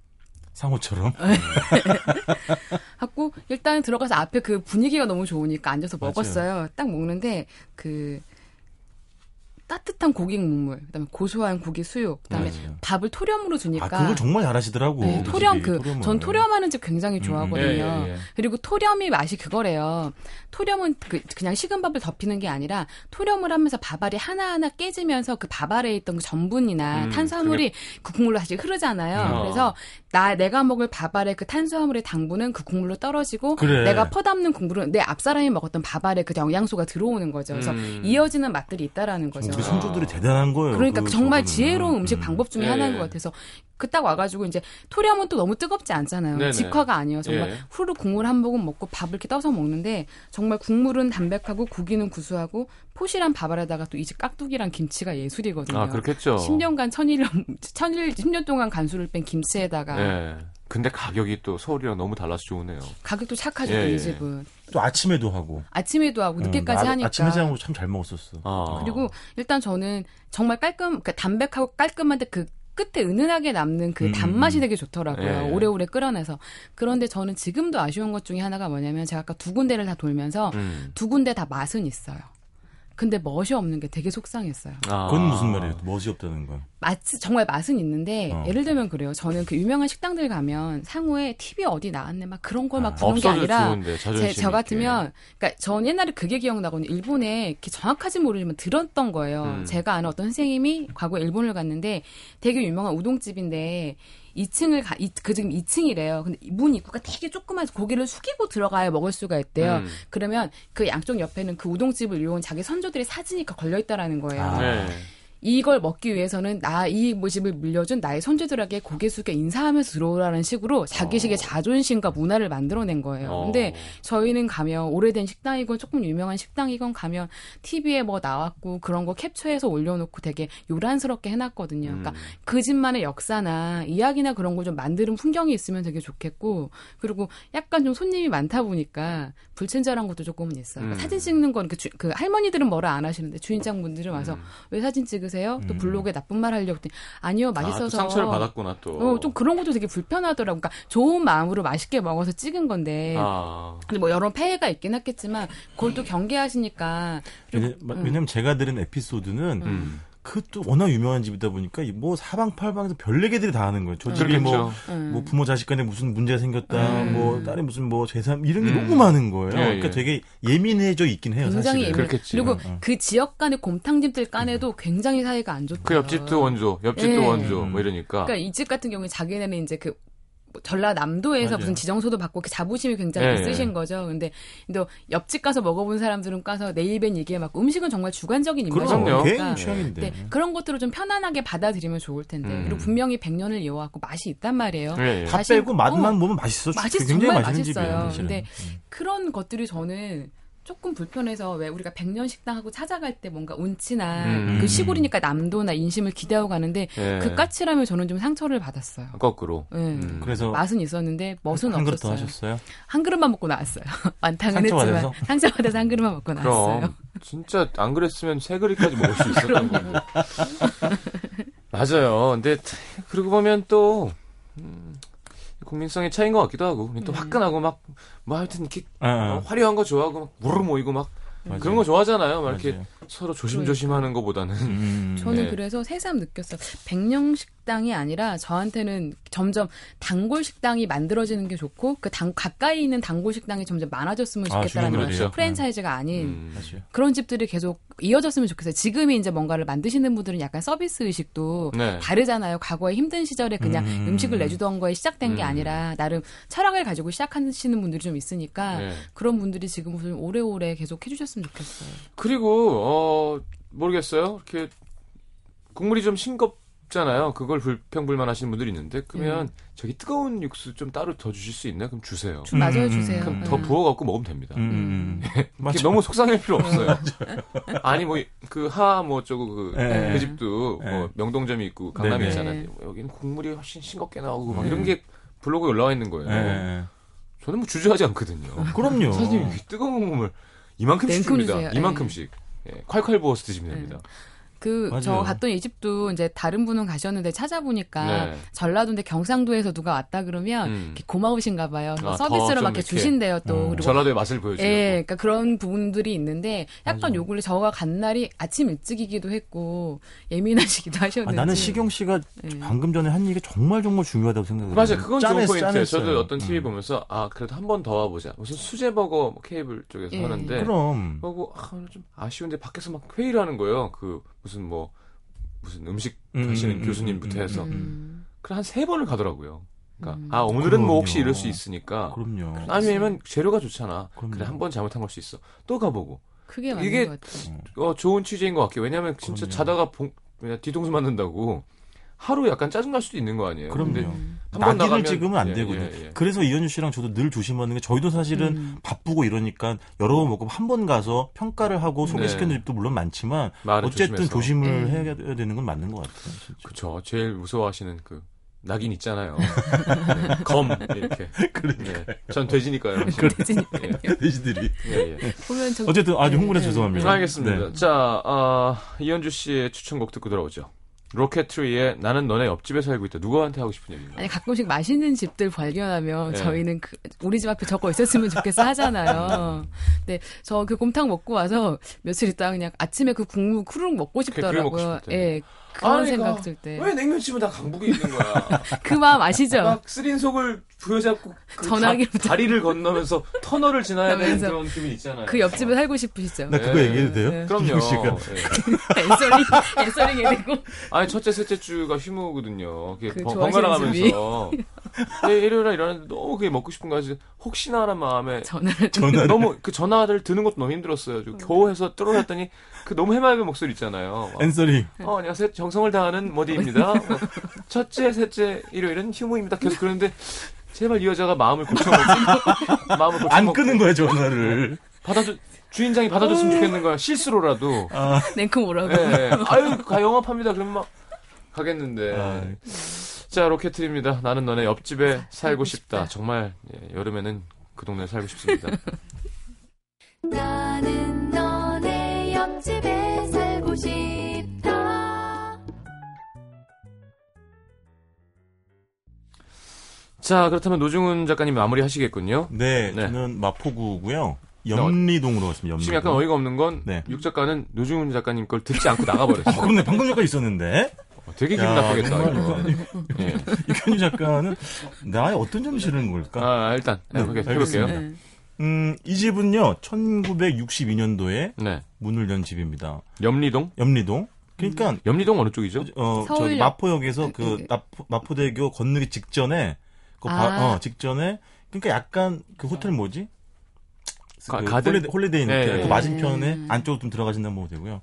상호처럼. 하고 일단 들어가서 앞에 그 분위기가 너무 좋으니까 앉아서 맞아요. 먹었어요. 딱 먹는데 그 따뜻한 고기 국물, 그다음에 고소한 고기 수육, 그다음에 맞아요. 밥을 토렴으로 주니까 아 그걸 정말 잘하시더라고. 네, 그 토렴 그. 전 토렴하는 집 굉장히 음, 좋아하거든요. 예, 예, 예. 그리고 토렴이 맛이 그거래요. 토렴은 그, 냥 식은 밥을 덮이는 게 아니라 토렴을 하면서 밥알이 하나하나 깨지면서 그 밥알에 있던 그 전분이나 음, 탄수화물이 그 국물로 다시 흐르잖아요. 음. 그래서 나 내가 먹을 밥알의 그 탄수화물의 당분은 그 국물로 떨어지고 그래. 내가 퍼담는 국물은 내 앞사람이 먹었던 밥알에 그 영양소가 들어오는 거죠. 그래서 음. 이어지는 맛들이 있다라는 거죠. 우리 선조들이 대단한 거예요. 그러니까 그 정말 저거는. 지혜로운 음식 음. 방법 중에 예, 하나인 예. 것 같아서 그 딱 와가지고 이제 토렴은 또 너무 뜨겁지 않잖아요. 네네. 직화가 아니에요. 정말 예. 후루 국물 한 모금 먹고 밥을 이렇게 떠서 먹는데 정말 국물은 담백하고 고기는 구수하고 포실한 밥알에다가 또이집 깍두기랑 김치가 예술이거든요. 아, 그렇겠죠. 10년간 천일 천일 10년 동안 간수를 뺀 김치에다가 예. 근데 가격이 또 서울이랑 너무 달라서 좋으네요. 가격도 착하죠 예, 또 예. 이 집은 또 아침에도 하고. 아침에도 하고 늦게까지 음, 아, 하니까 아침 해장하고 참잘 먹었었어. 아. 그리고 일단 저는 정말 깔끔, 그러니까 담백하고 깔끔한데 그 끝에 은은하게 남는 그 음, 단맛이 음. 되게 좋더라고요. 예, 예. 오래오래 끓여내서. 그런데 저는 지금도 아쉬운 것 중에 하나가 뭐냐면 제가 아까 두 군데를 다 돌면서 음. 두 군데 다 맛은 있어요. 근데 멋이 없는 게 되게 속상했어요. 아. 그건 무슨 말이에요? 멋이 없다는 건. 맛 정말 맛은 있는데 어. 예를 들면 그래요. 저는 그 유명한 식당들 가면 상호에 TV 어디 나왔네 막 그런 걸막 아, 보는 게 아니라 좋은데 제, 저 같으면 그러니까 전 옛날에 그게 기억나거든요. 일본에 이렇게 정확하지 모르지만 들었던 거예요. 음. 제가 아는 어떤 선생님이 과거 일본을 갔는데 되게 유명한 우동집인데 2층을 가, 이, 그 지금 2층이래요. 근데 문 입구가 되게 조그만 고개를 숙이고 들어가야 먹을 수가 있대요. 음. 그러면 그 양쪽 옆에는 그 우동집을 이용한 자기 선조들의 사진이 걸려 있다라는 거예요. 아. 네. 이걸 먹기 위해서는 나 이 모집을 물려준 나의 손주들에게 고개 숙여 인사하면서 들어오라는 식으로 자기식의 자존심과 문화를 만들어낸 거예요. 어. 근데 저희는 가면 오래된 식당이건 조금 유명한 식당이건 가면 TV에 뭐 나왔고 그런 거 캡처해서 올려놓고 되게 요란스럽게 해놨거든요. 그러니까 음. 그 집만의 역사나 이야기나 그런 걸 좀 만드는 풍경이 있으면 되게 좋겠고 그리고 약간 좀 손님이 많다 보니까 불친절한 것도 조금은 있어요. 그러니까 음. 사진 찍는 건그그 할머니들은 뭐라 안 하시는데 주인장분들은 와서 음. 왜 사진 찍으세요? 또 음. 블로그에 나쁜 말 하려고 했더니 아니요 아, 또 맛있어서 상처를 받았구나 또. 어, 좀 그런 것도 되게 불편하더라고. 그러니까 좋은 마음으로 맛있게 먹어서 찍은 건데. 아. 근데 뭐 여러 폐해가 있긴 했겠지만 그걸 또 경계하시니까 왜냐, 음. 왜냐면 제가 들은 에피소드는 음. 그또 워낙 유명한 집이다 보니까 이뭐 사방팔방에서 별내 개들이 다 하는 거예요. 저 집이 그렇겠죠. 뭐, 음. 뭐 부모 자식 간에 무슨 문제가 생겼다, 음. 뭐 딸이 무슨 뭐 재산 이런 게 음. 너무 많은 거예요. 예, 그러니까 예. 되게 예민해져 있긴 해요. 굉장히 사실은. 예민. 그렇겠지. 그리고 어, 어. 그 지역 간의 곰탕집들 간에도 굉장히 사이가 안 좋대요. 그 옆집도 원조, 옆집도 예. 원조, 뭐 이러니까. 그러니까 이 집 같은 경우에 자기네는 이제 그 전라남도에서 맞아요. 무슨 지정소도 받고 그 자부심이 굉장히 예, 있으신 예. 거죠. 근데 또 옆집 가서 먹어본 사람들은 가서 내 입엔 얘기해 막 음식은 정말 주관적인. 입맛이니까. 개인 취향인데. 네, 그런 것들을 좀 편안하게 받아들이면 좋을 텐데. 음. 그리고 분명히 100년을 이어왔고 맛이 있단 말이에요. 예, 예. 다 사실- 빼고 맛만 어. 보면 맛있어. 맛이 굉장히 정말 맛있는 맛있어요. 집이에요. 근데 음. 그런 것들이 저는 조금 불편해서 왜 우리가 백년 식당하고 찾아갈 때 뭔가 운치나 음. 그 시골이니까 남도나 인심을 기대하고 가는데 예. 그 까칠함에 저는 좀 상처를 받았어요. 거꾸로. 예. 음. 그래서 맛은 있었는데 멋은 한 그릇 더 없었어요. 하셨어요? 한 그릇만 먹고 나왔어요. 완탕은 상처받아서? 했지만 상처받아서 한 그릇만 먹고 나왔어요. 그럼 진짜 안 그랬으면 세 그릇까지 먹을 수 있었던 건데. 맞아요. 근데 그러고 보면 또 음, 국민성의 차이인 것 같기도 하고 또 음. 화끈하고 막 뭐 하여튼 이렇게 아, 아. 어, 화려한 거 좋아하고 막 우르르 모이고 막 맞아요. 그런 거 좋아하잖아요. 막 이렇게 맞아요. 서로 조심조심하는 것보다는 음. 저는 네. 그래서 새삼 느꼈어요. 백령 식당이 아니라 저한테는 점점 단골 식당이 만들어지는 게 좋고 그 당, 가까이 있는 단골 식당이 점점 많아졌으면 아, 좋겠다는 거예요. 거죠. 프랜차이즈가 아닌 음. 그런 집들이 계속 이어졌으면 좋겠어요. 지금이 이제 뭔가를 만드시는 분들은 약간 서비스 의식도 네. 다르잖아요. 과거에 힘든 시절에 그냥 음. 음. 식을 내주던 거에 시작된 게 음. 아니라 나름 철학을 가지고 시작하시는 분들이 좀 있으니까 네. 그런 분들이 지금 좀 오래오래 계속 해주셨으면 좋겠어요. 그리고 어 모르겠어요. 이렇게 국물이 좀 싱겁잖아요. 그걸 불평불만 하시는 분들이 있는데 그러면 저기 뜨거운 육수 좀 따로 더 주실 수 있나요? 그럼 주세요. 좀 맞아요 음, 주세요. 그럼 네. 더 부어 갖고 먹으면 됩니다. 음, 음, 음. 너무 속상할 필요 없어요. 아니 뭐 그 하뭐 어쩌고 그, 네. 그 집도 네. 뭐 명동점이 있고 강남에 네, 네. 있잖아요. 뭐 여기는 국물이 훨씬 싱겁게 나오고 막 네. 이런 게 블로그에 올라와 있는 거예요. 예. 저는 뭐 주저하지 않거든요. 그럼요. 사장님 이렇게 뜨거운 국물 이만큼씩 냉큼 줍니다. 주세요. 이만큼씩. 예, 콸콸 부어서 드시면 됩니다. 그 저. 갔던 이 집도 이제 다른 분은 가셨는데 찾아보니까 네. 전라도인데 경상도에서 누가 왔다 그러면 음. 이렇게 고마우신가 봐요. 뭐 아, 서비스로 막 이렇게. 주신대요 또. 음. 그리고 전라도의 맛을 보여주려고. 예, 그러니까 그런 부분들이 있는데 약간 맞아요. 요 근래 저가 간 날이 아침 일찍이기도 했고 예민하시기도 아, 하셨는지. 나는 시경 씨가 예. 방금 전에 한 얘기가 정말 정말 중요하다고 생각해요. 맞아요. 그건 좋은 짠했- 포인트예요. 짠했어요. 저도 어떤 TV 음. 보면서 아 그래도 한 번 더 와보자. 무슨 수제버거 뭐 케이블 쪽에서 예. 하는데 그럼 하고 아, 좀 아쉬운데 밖에서 막 회의를 하는 거예요. 그 무슨 뭐 무슨 음식 음, 하시는 음, 음, 교수님부터 음, 해서 음. 그래 한세 번을 가더라고요. 그러니까 음. 아 오늘은 뭐 혹시 그럼요. 이럴 수 있으니까 그럼요. 아니면 재료가 좋잖아. 그럼요. 그래 한 번 잘못한 걸 수 있어. 또 가보고 맞는 이게- 것 같아요. 어, 좋은 취지인 것 같아요. 왜냐하면 진짜 그럼요. 자다가 봉, 뒤통수 맞는다고 하루 약간 짜증 날 수도 있는 거 아니에요. 그럼요. 음. 낙인을 나가면- 찍으면 안 예, 되거든요. 예, 예. 그래서 이현주 씨랑 저도 늘 조심하는 게 저희도 사실은 음. 바쁘고 이러니까 여러 번 먹고 한 번 가서 평가를 하고 소개시키는 네. 집도 물론 많지만 어쨌든 조심해서. 조심을 네. 해야 되는 건 맞는 것 같아요. 그쵸. 제일 무서워하시는 그 낙인 있잖아요. 네, 검 이렇게. 네. 전 돼지니까요. 돼지니까요. 돼지들이. 예, 예. 보면 저 어쨌든 아주 네, 흥분해서 네. 죄송합니다. 알겠습니다. 네. 자, 어, 이현주 씨의 추천곡 듣고 돌아오죠. 로켓트리의 나는 너네 옆집에 살고 있다. 누구한테 하고 싶은 얘기인가? 아니 가끔씩 맛있는 집들 발견하면 네. 저희는 그, 우리 집 앞에 저거 있었으면 좋겠어 하잖아요. 근데 저 그 곰탕 먹고 와서 며칠 있다가 그냥 아침에 그 국물 쿠르륵 먹고 싶더라고요. 예. 그런 아니, 생각 그- 들 때. 왜 냉면집은 다 강북에 있는 거야? 그 마음 아시죠? 막 쓰린 속을 부여잡고 그 전화기로 다, 다리를 건너면서 터널을 지나야 되는 그런 기분 있잖아요. 그 옆집에 살고 싶으시죠? 나 그거 네. 얘기해도 돼요? 네. 그럼요. 씨가. 예. 엔서링, 엔서링 해야 되고. 아니 첫째 셋째 주가 휴무거든요. 그 번- 번갈아 가면서 네, 일요일에 일어났는데 너무 그게 먹고 싶은 거지. 혹시나라는 마음에 전화를. 전화를 너무 그 전화를 드는 것도 너무 힘들었어요. 저 겨우 해서 뚫어놨더니 그 너무 해맑은 목소리 있잖아요. 막, 앤서리 어, 안녕하세요. 정성을 다하는 머디입니다. 어, 첫째, 셋째, 일요일은 휴무입니다. 계속 그러는데 제발 이 여자가 마음을 고쳐먹고 마음을 고쳐먹고 안 끄는 거야 전화를. 받아줘 주인장이 받아줬으면 좋겠는 거야. 실수로라도. 아, 냉큼 오라고. 예, 예. 아유, 가 영업합니다. 그러면 막 가겠는데. 아. 자, 로켓트입니다. 나는 너네 옆집에 살고 싶다. 싶다. 정말 예, 여름에는 그 동네 살고 싶습니다. 나는 너네 옆집에 살고 싶 자, 그렇다면 노중훈 작가님 마무리 하시겠군요. 네, 네. 저는 마포구고요. 염리동으로 갔습니다. 염리동. 지금 약간 어이가 없는 건, 네. 육 작가는 노중훈 작가님 걸 듣지 않고 아, 나가버렸어요. 그런데 방금 전까지 있었는데 어, 되게 기분 야, 나쁘겠다, 정말 이거. 예. 이현주 작가는 나의 어떤 점이 싫은 걸까? 아, 일단, 네, 네, 해볼게요. 네. 음, 이 집은요, 1962년도에 네. 문을 연 집입니다. 염리동? 염리동. 그러니까, 염리동 어느 쪽이죠? 어, 서울역. 저기 마포역에서 그 네. 마포, 마포대교 건너기 직전에, 그 바- 아. 어, 직전에, 그러니까 약간 그 호텔 뭐지? 가- 그 가든? 홀리데이, 홀리데이 네, 호텔. 네. 그 맞은편에 음. 안쪽으로 좀 들어가신다면 보면 되고요.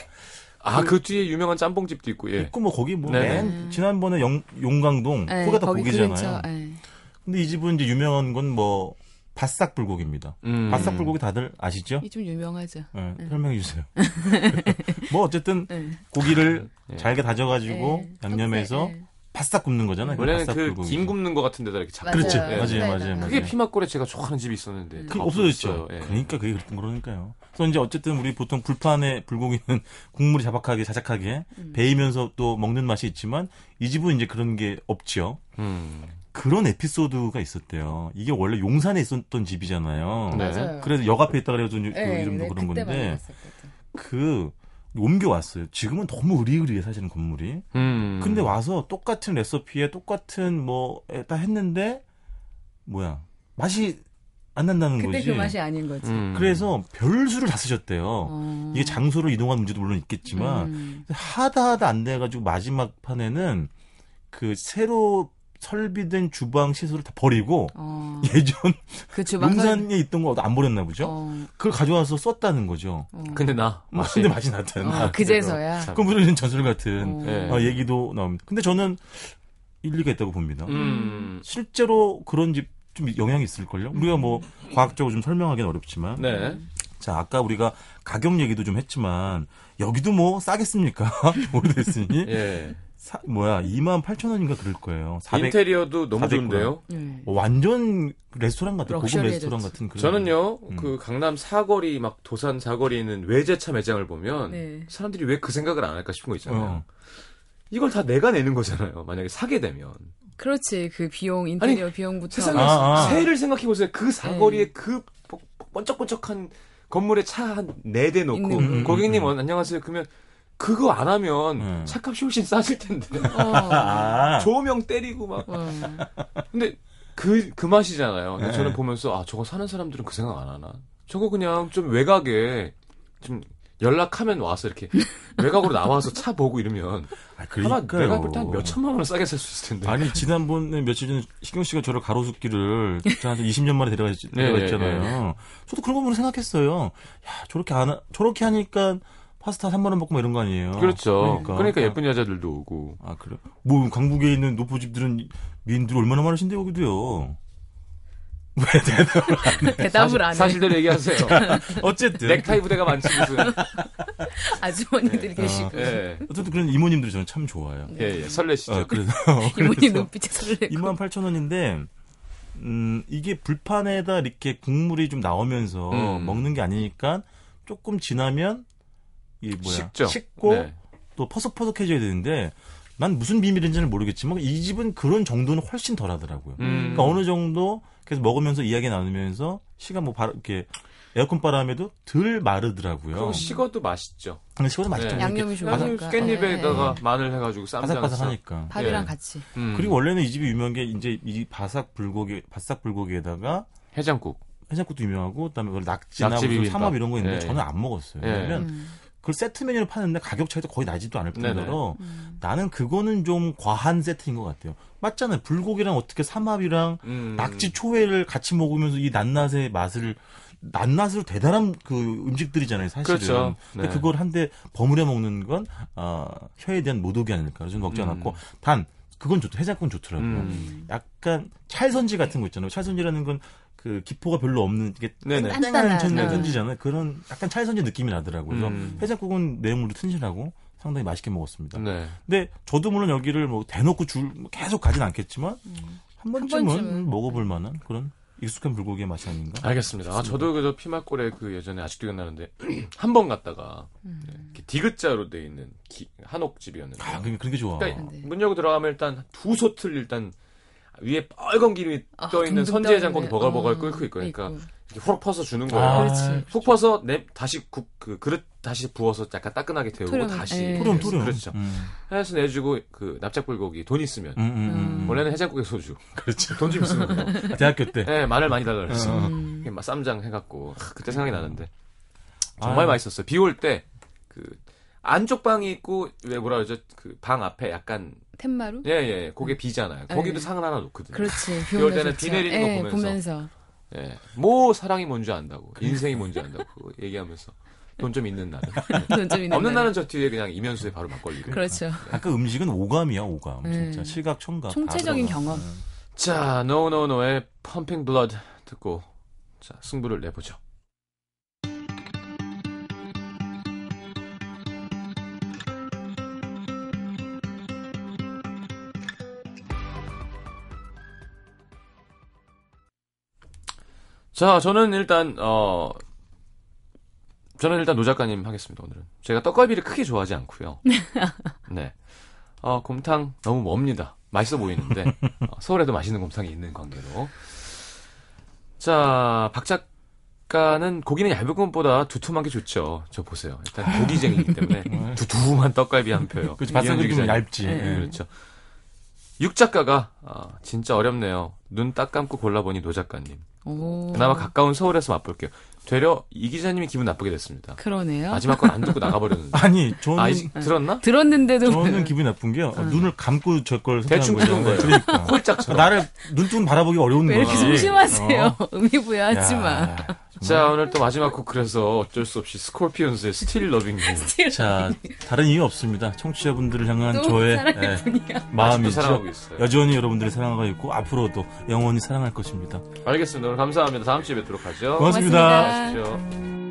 아, 그 뒤에 유명한 짬뽕집도 있고, 예. 있고 뭐 거기 뭐 네. 맨 지난번에 영, 용강동 네, 거기가 다 거기 고기잖아요. 근처, 네. 근데 이 집은 이제 유명한 건 뭐 바싹 불고기입니다. 음. 바싹 불고기 다들 아시죠? 이 좀 유명하죠. 네, 설명해 주세요. 뭐 어쨌든 네. 고기를 예. 잘게 다져가지고 네. 양념해서 네. 바싹 굽는 거잖아요. 원래는 그 불고기. 김 굽는 거 같은 데다 이렇게 잡고. 그렇지. 맞아요. 맞아요, 네, 맞아요, 네. 맞아요. 그게 피막골에 제가 좋아하는 집이 있었는데. 음. 없어졌죠. 예. 그러니까 그게 그랬던 거니까요. 그래서 이제 어쨌든 우리 보통 불판에 불고기는 국물이 자박하게 자작하게 음. 배이면서 또 먹는 맛이 있지만 이 집은 이제 그런 게 없죠. 음. 그런 에피소드가 있었대요. 이게 원래 용산에 있었던 집이잖아요. 네. 맞아요. 그래서 역 앞에 있다 그래서 그 네, 이름도 네, 그런 건데. 그 옮겨왔어요. 지금은 너무 으리으리해 사실은 건물이. 음. 근데 와서 똑같은 레시피에 똑같은 뭐다 했는데 뭐야 맛이 안 난다는 그때 거지. 그 맛이 아닌 거지. 음. 그래서 별수를 다 쓰셨대요. 어. 이게 장소로 이동한 문제도 물론 있겠지만 음. 하다 하다 안 돼가지고 마지막 판에는 그 새로 설비된 주방 시설을 다 버리고 어. 예전 그 용산에 있던 거 안 버렸나 보죠. 어. 그걸 가져와서 썼다는 거죠. 어. 근데 나뭐 맛이 근데 맛이 났다는. 어, 그제서야. 그럼 무슨 전설 같은 어. 예. 어, 얘기도 나옵니다. 근데 저는 일리가 있다고 봅니다. 음. 실제로 그런 집 좀 영향이 있을걸요? 우리가 뭐 과학적으로 좀 설명하기는 어렵지만. 네. 자, 아까 우리가 가격 얘기도 좀 했지만 여기도 뭐 싸겠습니까? 오래됐으니. 예. 사- 뭐야, 2만 8천 원인가 그럴 거예요. 400, 인테리어도 너무 400 좋은데요. 네. 뭐 완전 레스토랑 같은 고급. 레스토랑 같은 그런. 저는요, 음. 그 강남 사거리 막 도산 사거리에 있는 외제차 매장을 보면 네. 사람들이 왜 그 생각을 안 할까 싶은 거 있잖아요. 어. 이걸 다 내가 내는 거잖아요. 만약에 사게 되면 그렇지. 그 비용, 인테리어 비용부터. 세상에 아, 아. 새해를 생각해 보세요. 그 사거리에 네. 그 번- 번쩍번쩍한 건물에 차 한 네 대 놓고 있는 거. 고객님 음, 어, 안녕하세요. 그러면 그거 안 하면 음. 차값이 훨씬 싸질 텐데 어. 아. 조명 때리고 막 어. 근데 그, 그 맛이잖아요. 네. 저는 보면서, 아, 저거 사는 사람들은 그 생각 안 하나? 저거 그냥 좀 외곽에, 좀, 연락하면 와서 이렇게, 외곽으로 나와서 차 보고 이러면, 아, 아마 그러니까요. 내가 볼때 한 몇천만 원을 싸게 살 수 있을 텐데. 아니 지난번에 며칠 전에 희경 씨가 저를 가로수길을 저한테 20년 만에 데려가 네, 데려갔잖아요. 저도 그런 거 보면 생각했어요. 야 저렇게 안 하- 저렇게 하니까 파스타 3만 원 먹고 뭐 이런 거 아니에요. 그렇죠. 그러니까, 그러니까, 예쁜 여자들도 오고. 아 그래? 뭐 강북에 있는 노포집들은 미인들이 얼마나 많으신데 여기도요. 왜 대답을 안 해? 대답을 안 해. 사실대로 얘기하세요. 어쨌든 넥타이 부대가 많지, 무슨. 아주머니들이 계시고. 예. 어쨌든 그런 이모님들이 저는 참 좋아요. 예, 예. 설레시죠. 어, 그래서 이모님 눈빛이 설레고. 2만 8천 원인데 음 이게 불판에다 이렇게 국물이 좀 나오면서 음. 먹는 게 아니니까 조금 지나면 이 뭐야 식죠. 식고 네. 또 퍼석퍼석해져야 되는데 난 무슨 비밀인지는 모르겠지만 이 집은 그런 정도는 훨씬 덜하더라고요. 음. 그러니까 어느 정도 계속 먹으면서 이야기 나누면서 시간 뭐 바로 이렇게 에어컨 바람에도 덜 마르더라고요. 그리고 식어도 맛있죠. 근데 식어도 맛있죠. 네. 양념이 양념 좋으니까. 깻잎에다가 예, 마늘 해가지고 쌈장 바삭바삭하니까. 밥이랑 예. 같이. 음. 그리고 원래는 이 집이 유명한 게 이제 이 바삭 불고기 바삭 불고기에다가 해장국. 해장국도 유명하고 그다음에 뭐 낙지나 낙지 무슨. 삼합 이런 거 있는데 예. 저는 안 먹었어요. 예. 왜냐면 음. 그걸 세트 메뉴로 파는데 가격 차이도 거의 나지도 않을. 뿐더러 음. 나는 그거는 좀 과한 세트인 것 같아요. 맞잖아요. 불고기랑 어떻게 삼합이랑 음. 낙지 초회를 같이 먹으면서 이 낱낱의 맛을 낱낱으로 대단한 그 음식들이잖아요, 사실은. 그렇죠. 근데 네. 그걸 한데 버무려 먹는 건 어, 혀에 대한 모독이 아닐까. 그래서 먹지 음. 않았고 단 그건 좋 해장국은 좋더라고요. 음. 약간 찰선지 같은 거 있잖아요. 찰선지라는 건 그 기포가 별로 없는 이게 단단한, 천- 네. 그런 약간 찰선지 느낌이 나더라고요. 그래서 음. 해장국은 내용물도 튼실하고 상당히 맛있게 먹었습니다. 네. 근데 저도 물론 여기를 뭐 대놓고 줄 계속 가진 않겠지만 한 번쯤은, 번쯤은. 먹어볼 만한 그런 익숙한 불고기의 맛이 아닌가. 알겠습니다. 아, 저도 그저 피막골에 그 예전에 아직도 기억나는데 한 번 갔다가 음. 네, 이렇게 디귿자로 돼 있는 기- 한옥집이었는데 아, 그게 그렇게 좋아. 그러니까 네. 문 열고 들어가면 일단 두 소틀 일단 위에 빨간 기름이 아, 떠 있는 선지해장국이 떠있네. 버글버글 어, 끓고 있고 그러니까 있고. 이렇게 후럭 퍼서 주는 거예요. 아, 그렇지. 푹 퍼서 내 다시 국, 그 그릇 다시 부어서 약간 따끈하게 데우고 토렴, 다시 예. 토렴 토렴. 그렇죠. 음. 해서 내주고 그 납작불고기 돈 있으면 음, 음, 음. 원래는 해장국에 소주 그렇죠. 돈 좀 있으면. 아, 대학교 때. 네, 마늘 많이 달라 그랬어. 어. 음. 막 쌈장 해갖고 하, 그때 생각이 나는데 정말 아유. 맛있었어요. 비 올 때 그 안쪽 방이 있고 왜 뭐라 그러죠? 그 방 앞에 약간 텐마루? 예예 거기에 비잖아요. 거기도 네. 상을 하나 놓거든요. 그렇지. 비올 때는 좋죠. 비 내리는 거 예, 보면서. 보면서. 예, 뭐 사랑이 뭔지 안다고 인생이 뭔지 안다고 얘기하면서 돈 좀 있는 날은 돈좀 있는 없는 날은. 저 뒤에 그냥 이면수에 바로 막걸리고. 그렇죠. 아까 음식은 오감이야 오감. 네. 진짜 실각 청각. 다 총체적인. 경험. 음. 자, No No No의 Pumping Blood 듣고 자 승부를 내보죠. 자, 저는 일단 어 저는 일단 노 작가님 하겠습니다 오늘은. 제가 떡갈비를 크게 좋아하지 않고요. 네. 어, 곰탕 너무 멉니다. 맛있어 보이는데 어, 서울에도 맛있는 곰탕이 있는 관계로. 자, 박 작가는 고기는 얇은 것보다 두툼한 게 좋죠. 저 보세요. 일단 고기쟁이기 때문에 두툼한 떡갈비 한 표요. 그렇지. 바삭이 좀 얇지. 기자님. 예. 그렇죠. 육 작가가 아, 진짜 어렵네요. 눈 딱 감고 골라보니 노 작가님. 오. 그나마 가까운 서울에서 맛볼게요. 되려 이 기자님이 기분 나쁘게 됐습니다. 그러네요. 마지막 건 안 듣고 나가버렸는데. 아니 저는 아, 이- 들었나? 들었는데도 저는 기분이 나쁜 게요. 눈을 감고 저걸 대충 뜯은 거예요. 그러니까. 홀짝처럼. 나를 눈뜨면 바라보기 어려운 왜 거야. 이렇게 조심하세요? 어. 의미부여하지 마. 야, 자, 오늘 또 마지막 곡 그래서 어쩔 수 없이 Scorpions의 Still Loving You. 자, 다른 이유 없습니다. 청취자분들을 향한 또 저의 사랑의 예, 분이야. 마음이죠. 사랑하고 있어요. 여전히 여러분들의 사랑하고 있고 앞으로도 영원히 사랑할 것입니다. 알겠습니다. 오늘 감사합니다. 다음 주에 뵙도록 하죠. 고맙습니다. 고맙습니다. 하십시오.